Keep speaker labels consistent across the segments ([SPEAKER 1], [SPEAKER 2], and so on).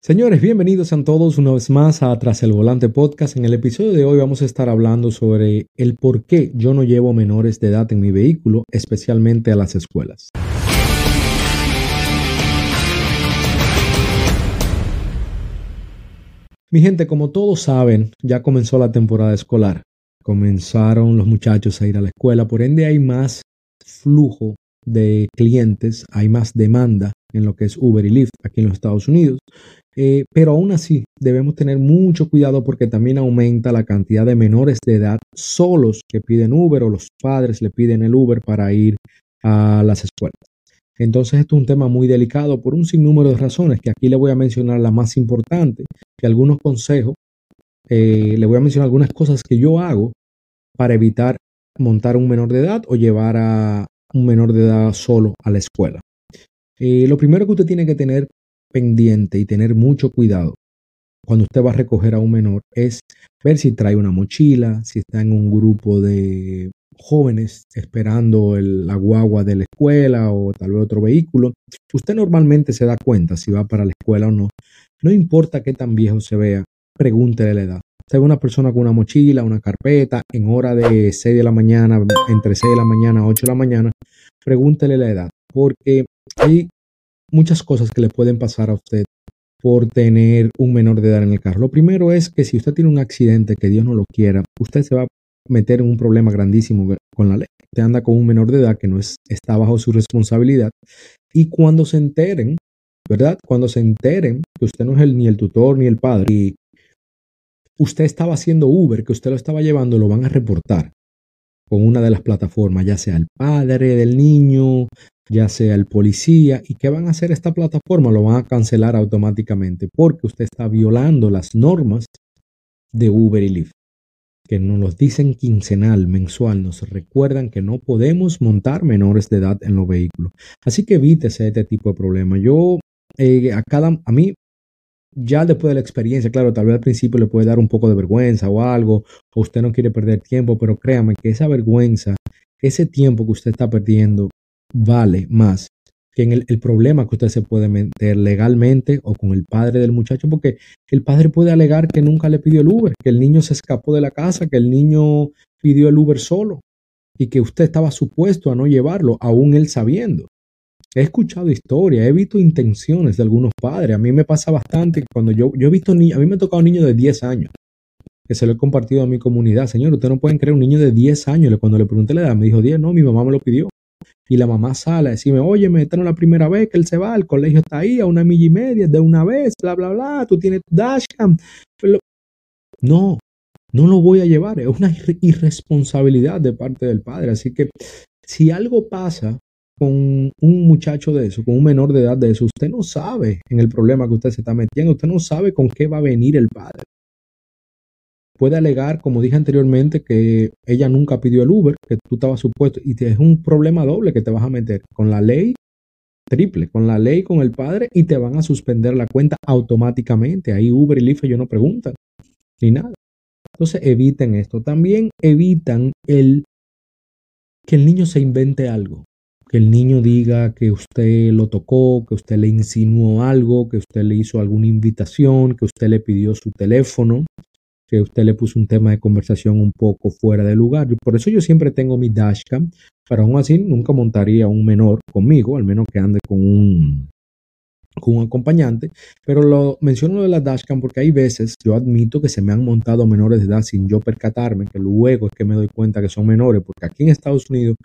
[SPEAKER 1] Señores, bienvenidos a todos una vez más a Tras el Volante Podcast. En el episodio de hoy vamos a estar hablando sobre el por qué yo no llevo menores de edad en mi vehículo, especialmente a las escuelas. Mi gente, como todos saben, ya comenzó la temporada escolar. Comenzaron los muchachos a ir a la escuela, por ende hay más flujo de clientes, hay más demanda en lo que es Uber y Lyft aquí en los Estados Unidos. Eh, pero aún así debemos tener mucho cuidado porque también aumenta la cantidad de menores de edad solos que piden Uber o los padres le piden el Uber para ir a las escuelas. Entonces esto es un tema muy delicado por un sinnúmero de razones que aquí le voy a mencionar la más importante, que algunos consejos, eh, le voy a mencionar algunas cosas que yo hago para evitar montar un menor de edad o llevar a un menor de edad solo a la escuela. Eh, lo primero que usted tiene que tener pendiente y tener mucho cuidado cuando usted va a recoger a un menor es ver si trae una mochila, si está en un grupo de jóvenes esperando el, la guagua de la escuela o tal vez otro vehículo. Usted normalmente se da cuenta si va para la escuela o no. No importa qué tan viejo se vea, pregúntele la edad. Usted ve una persona con una mochila, una carpeta, en hora de 6 de la mañana, entre 6 de la mañana a 8 de la mañana, pregúntele la edad, porque hay muchas cosas que le pueden pasar a usted por tener un menor de edad en el carro. Lo primero es que si usted tiene un accidente, que Dios no lo quiera, usted se va a meter en un problema grandísimo con la ley. Usted anda con un menor de edad que no es, está bajo su responsabilidad. Y cuando se enteren, ¿verdad? Cuando se enteren que usted no es ni el tutor ni el padre y usted estaba haciendo Uber, que usted lo estaba llevando, lo van a reportar con una de las plataformas, ya sea el padre del niño, ya sea el policía. ¿Y qué van a hacer esta plataforma? Lo van a cancelar automáticamente porque usted está violando las normas de Uber y Lyft, que nos los dicen quincenal, mensual, nos recuerdan que no podemos montar menores de edad en los vehículos. Así que evítese este tipo de problema. Yo, eh, a cada, a mí, ya después de la experiencia, claro, tal vez al principio le puede dar un poco de vergüenza o algo, o usted no quiere perder tiempo, pero créame que esa vergüenza, ese tiempo que usted está perdiendo, vale más que en el, problema que usted se puede meter legalmente o con el padre del muchacho, porque el padre puede alegar que nunca le pidió el Uber, que el niño se escapó de la casa, que el niño pidió el Uber solo y que usted estaba supuesto a no llevarlo, aún él sabiendo. He escuchado historias, he visto intenciones de algunos padres. A mí me pasa bastante cuando yo, yo he visto niños, a mí me ha tocado niños de 10 años que se lo he compartido a mi comunidad. Señor, usted no pueden creer un niño de 10 años. Cuando le pregunté la edad, me dijo 10, no, mi mamá me lo pidió y la mamá sale a decirme, oye, me esta la primera vez que él se va, el colegio está ahí a una milla y media, de una vez, bla, bla, bla, tú tienes dashcam. No, no lo voy a llevar, es una irresponsabilidad de parte del padre. Así que si algo pasa con un muchacho de eso, con un menor de edad de eso, usted no sabe en el problema que usted se está metiendo, usted no sabe con qué va a venir el padre puede alegar, como dije anteriormente, que ella nunca pidió el Uber, que tú estabas supuesto, y es un problema doble que te vas a meter con la ley triple, con la ley, con el padre, y te van a suspender la cuenta automáticamente. Ahí Uber y Lyft ellos no preguntan, ni nada. Entonces eviten esto. También evitan el que el niño se invente algo. Que el niño diga que usted lo tocó, que usted le insinuó algo, que usted le hizo alguna invitación, que usted le pidió su teléfono que usted le puso un tema de conversación un poco fuera de lugar. Por eso yo siempre tengo mi dashcam, pero aún así nunca montaría un menor conmigo, al menos que ande con un, con un acompañante. Pero lo menciono de la dashcam porque hay veces, yo admito que se me han montado menores de edad sin yo percatarme, que luego es que me doy cuenta que son menores, porque aquí en Estados Unidos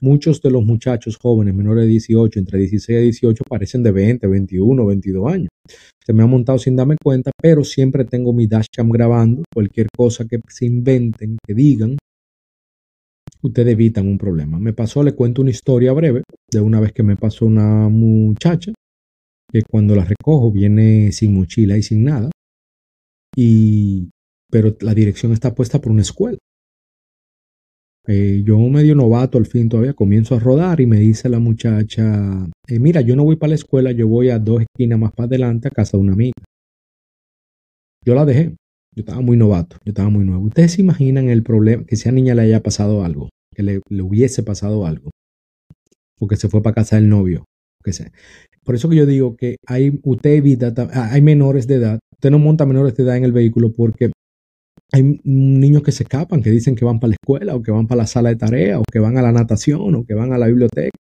[SPEAKER 1] muchos de los muchachos jóvenes menores de 18, entre 16 y 18, parecen de 20, 21, 22 años. Se me ha montado sin darme cuenta, pero siempre tengo mi dashcam grabando. Cualquier cosa que se inventen, que digan, ustedes evitan un problema. Me pasó, le cuento una historia breve de una vez que me pasó una muchacha que cuando la recojo viene sin mochila y sin nada. Y pero la dirección está puesta por una escuela. Eh, yo medio novato al fin todavía comienzo a rodar y me dice la muchacha, eh, mira, yo no voy para la escuela, yo voy a dos esquinas más para adelante a casa de una amiga. Yo la dejé, yo estaba muy novato, yo estaba muy nuevo. ¿Ustedes se imaginan el problema, que esa niña le haya pasado algo, que le, hubiese pasado algo? Porque se fue para casa del novio, que sea. Por eso que yo digo que hay, usted evita, hay menores de edad, usted no monta menores de edad en el vehículo porque hay niños que se escapan, que dicen que van para la escuela o que van para la sala de tarea o que van a la natación o que van a la biblioteca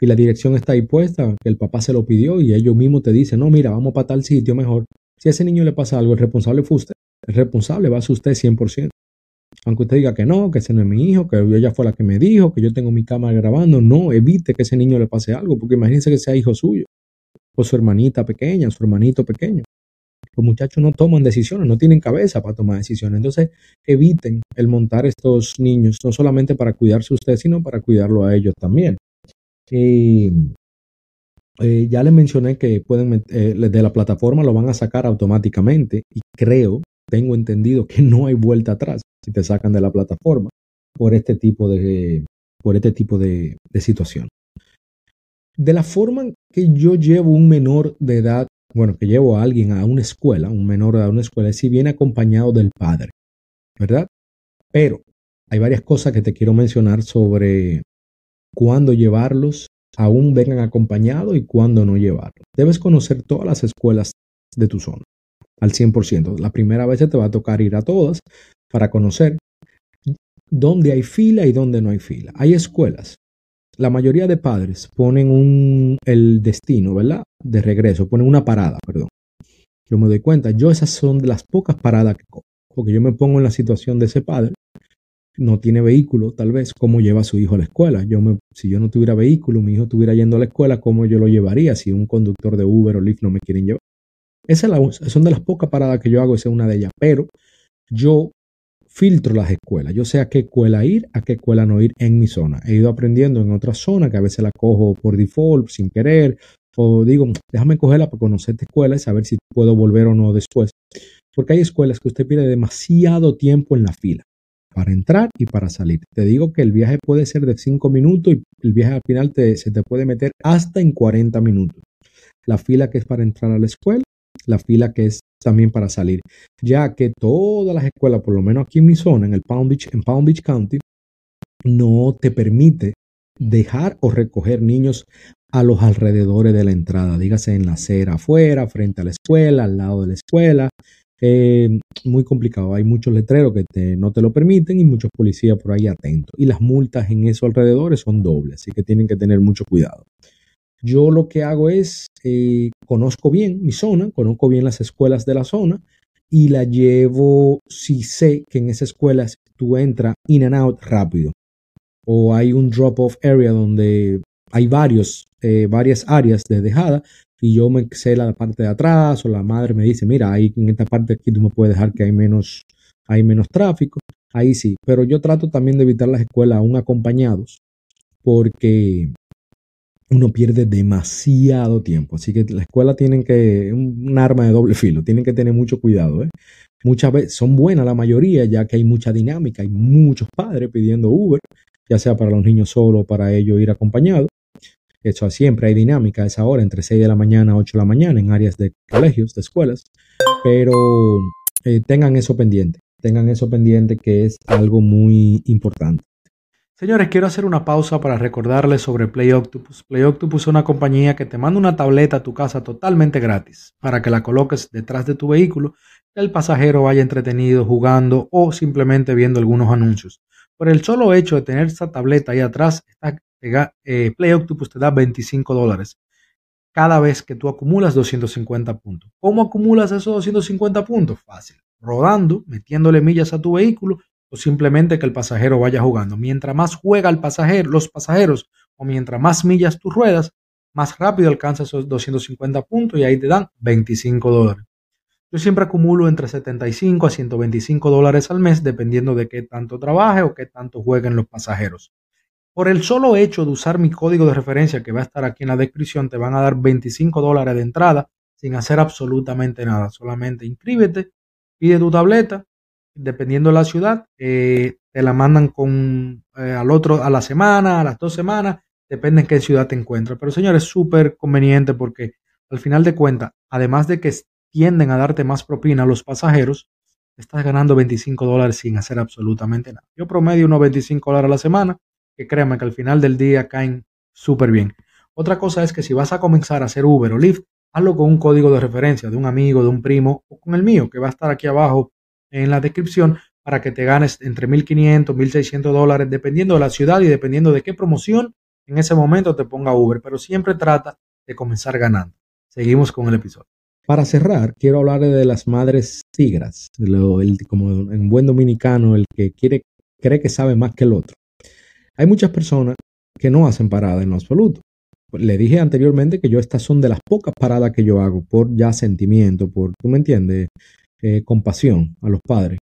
[SPEAKER 1] y la dirección está ahí puesta, que el papá se lo pidió y ellos mismos te dicen, no, mira, vamos para tal sitio mejor. Si a ese niño le pasa algo, el responsable fue usted. El responsable va a ser usted 100%. Aunque usted diga que no, que ese no es mi hijo, que ella fue la que me dijo, que yo tengo mi cámara grabando, no, evite que ese niño le pase algo, porque imagínense que sea hijo suyo, o su hermanita pequeña, su hermanito pequeño. Los muchachos no toman decisiones, no tienen cabeza para tomar decisiones. Entonces, eviten el montar estos niños, no solamente para cuidarse usted, sino para cuidarlo a ellos también. Eh, ya les mencioné que pueden eh, de la plataforma lo van a sacar automáticamente y creo, tengo entendido que no hay vuelta atrás si te sacan de la plataforma por este tipo de, por este tipo de, de situación. De la forma que yo llevo un menor de edad, bueno, que llevo a alguien a una escuela, un menor a una escuela, si viene acompañado del padre, ¿verdad? Pero hay varias cosas que te quiero mencionar sobre cuándo llevarlos, aún vengan acompañados y cuándo no llevarlos. Debes conocer todas las escuelas de tu zona al 100%. La primera vez te va a tocar ir a todas para conocer dónde hay fila y dónde no hay fila. Hay escuelas. La mayoría de padres ponen un, el destino, ¿verdad? De regreso, ponen una parada, perdón. Yo me doy cuenta, yo esas son de las pocas paradas que cojo, porque yo me pongo en la situación de ese padre no tiene vehículo, tal vez, ¿cómo lleva a su hijo a la escuela? Yo me, si yo no tuviera vehículo, mi hijo estuviera yendo a la escuela, ¿cómo yo lo llevaría si un conductor de Uber o Lyft no me quieren llevar? Esas son de las pocas paradas que yo hago, esa es una de ellas, pero yo filtro las escuelas. Yo sé a qué escuela ir, a qué escuela no ir en mi zona. He ido aprendiendo en otras zonas que a veces la cojo por default, sin querer, o digo, déjame cogerla para conocer esta escuela y saber si puedo volver o no después. Porque hay escuelas que usted pierde demasiado tiempo en la fila para entrar y para salir. Te digo que el viaje puede ser de 5 minutos y el viaje al final se te puede meter hasta en 40 minutos. La fila que es para entrar a la escuela, la fila que es también para salir, ya que todas las escuelas, por lo menos aquí en mi zona, en el Palm Beach, en Palm Beach County, no te permite dejar o recoger niños a los alrededores de la entrada, dígase en la acera afuera, frente a la escuela, al lado de la escuela, eh, muy complicado. Hay muchos letreros que no te lo permiten y muchos policías por ahí atentos. Y las multas en esos alrededores son dobles, así que tienen que tener mucho cuidado. Yo lo que hago es, eh, conozco bien mi zona, conozco bien las escuelas de la zona y la llevo si sé que en esas escuelas tú entras in and out rápido. O hay un drop-off area donde hay varios, eh, varias áreas de dejada y yo me sé la parte de atrás o la madre me dice, mira, ahí en esta parte aquí tú me puedes dejar que hay menos, hay menos tráfico, ahí sí, pero yo trato también de evitar las escuelas aún acompañados porque uno pierde demasiado tiempo, así que la escuela tienen que, un arma de doble filo, tienen que tener mucho cuidado, ¿eh? Muchas veces son buenas la mayoría, ya que hay mucha dinámica, hay muchos padres pidiendo Uber, ya sea para los niños solo o para ellos ir acompañados. Eso siempre hay dinámica a esa hora, entre 6 de la mañana a 8 de la mañana en áreas de colegios, de escuelas, pero eh, tengan eso pendiente, tengan eso pendiente que es algo muy importante. Señores, quiero hacer una pausa para recordarles sobre Play Octopus. Play Octopus es una compañía que te manda una tableta a tu casa totalmente gratis para que la coloques detrás de tu vehículo y el pasajero vaya entretenido jugando o simplemente viendo algunos anuncios. Por el solo hecho de tener esa tableta ahí atrás, eh, Play Octopus te da 25 dólares cada vez que tú acumulas 250 puntos. ¿Cómo acumulas esos 250 puntos? Fácil. Rodando, metiéndole millas a tu vehículo o simplemente que el pasajero vaya jugando. Mientras más juega el pasajero, los pasajeros o mientras más millas tú ruedas, más rápido alcanzas esos 250 puntos y ahí te dan 25 dólares. Yo siempre acumulo entre 75 a 125 dólares al mes dependiendo de qué tanto trabaje o qué tanto jueguen los pasajeros. Por el solo hecho de usar mi código de referencia que va a estar aquí en la descripción, te van a dar 25 dólares de entrada sin hacer absolutamente nada. Solamente inscríbete, pide tu tableta, dependiendo de la ciudad, eh, te la mandan con eh, al otro a la semana, a las dos semanas, depende en qué ciudad te encuentres. Pero señores, es súper conveniente porque al final de cuentas, además de que tienden a darte más propina a los pasajeros, estás ganando 25 dólares sin hacer absolutamente nada. Yo promedio unos 25 dólares a la semana, que créanme que al final del día caen súper bien. Otra cosa es que si vas a comenzar a hacer Uber o Lyft, hazlo con un código de referencia de un amigo, de un primo o con el mío, que va a estar aquí abajo en la descripción para que te ganes entre 1.500, 1.600 dólares, dependiendo de la ciudad y dependiendo de qué promoción en ese momento te ponga Uber. Pero siempre trata de comenzar ganando. Seguimos con el episodio. Para cerrar, quiero hablar de las madres tigras, como en buen dominicano, el que quiere, cree que sabe más que el otro. Hay muchas personas que no hacen parada en lo absoluto. Le dije anteriormente que yo estas son de las pocas paradas que yo hago por ya sentimiento, por, tú me entiendes, eh, compasión a los padres.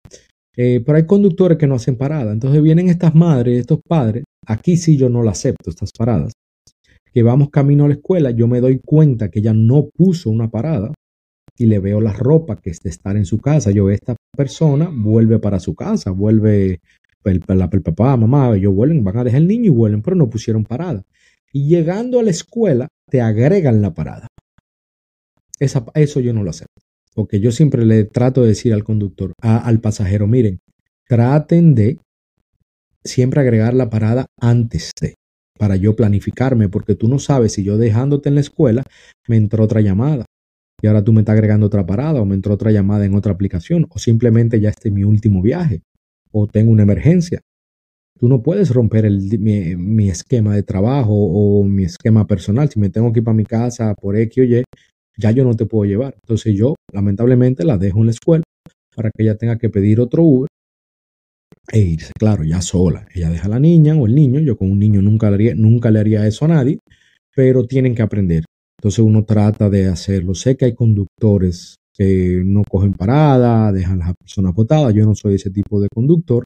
[SPEAKER 1] Eh, pero hay conductores que no hacen parada. Entonces vienen estas madres, estos padres. Aquí sí yo no la acepto, estas paradas. Que vamos camino a la escuela, yo me doy cuenta que ella no puso una parada y le veo la ropa que es de estar en su casa. Yo, esta persona vuelve para su casa, vuelve el, el, papá, mamá, ellos vuelven, van a dejar el niño y vuelven, pero no pusieron parada. Y llegando a la escuela, te agregan la parada. Eso yo no lo acepto porque yo siempre le trato de decir al conductor, al pasajero, miren, traten de siempre agregar la parada antes de, para yo planificarme, porque tú no sabes si yo dejándote en la escuela me entró otra llamada y ahora tú me estás agregando otra parada o me entró otra llamada en otra aplicación o simplemente ya este es mi último viaje o tengo una emergencia. Tú no puedes romper mi, mi, esquema de trabajo o mi esquema personal. Si me tengo que ir para mi casa por X o Y, ya yo no te puedo llevar. Entonces yo lamentablemente la dejo en la escuela para que ella tenga que pedir otro Uber e irse, claro, ya sola. Ella deja a la niña o el niño, yo con un niño nunca le haría, nunca le haría eso a nadie, pero tienen que aprender. Entonces uno trata de hacerlo. Sé que hay conductores que no cogen parada, dejan a las personas botadas. Yo no soy ese tipo de conductor,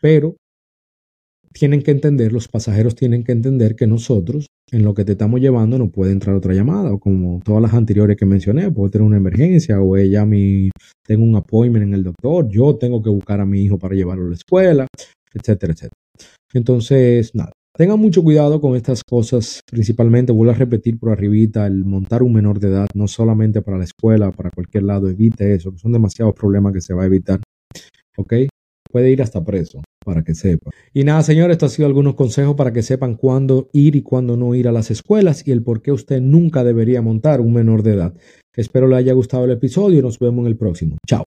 [SPEAKER 1] pero tienen que entender, los pasajeros tienen que entender que nosotros, en lo que te estamos llevando, no puede entrar otra llamada, o como todas las anteriores que mencioné, puedo tener una emergencia, o ella, mi, tengo un appointment en el doctor, yo tengo que buscar a mi hijo para llevarlo a la escuela, etcétera, etcétera. Entonces, nada, tengan mucho cuidado con estas cosas, principalmente, vuelvo a repetir por arribita, el montar un menor de edad, no solamente para la escuela, para cualquier lado, evite eso, son demasiados problemas que se va a evitar, ¿ok? Puede ir hasta preso para que sepa. Y nada, señores, esto ha sido algunos consejos para que sepan cuándo ir y cuándo no ir a las escuelas y el por qué usted nunca debería montar un menor de edad. Espero le haya gustado el episodio y nos vemos en el próximo. Chao.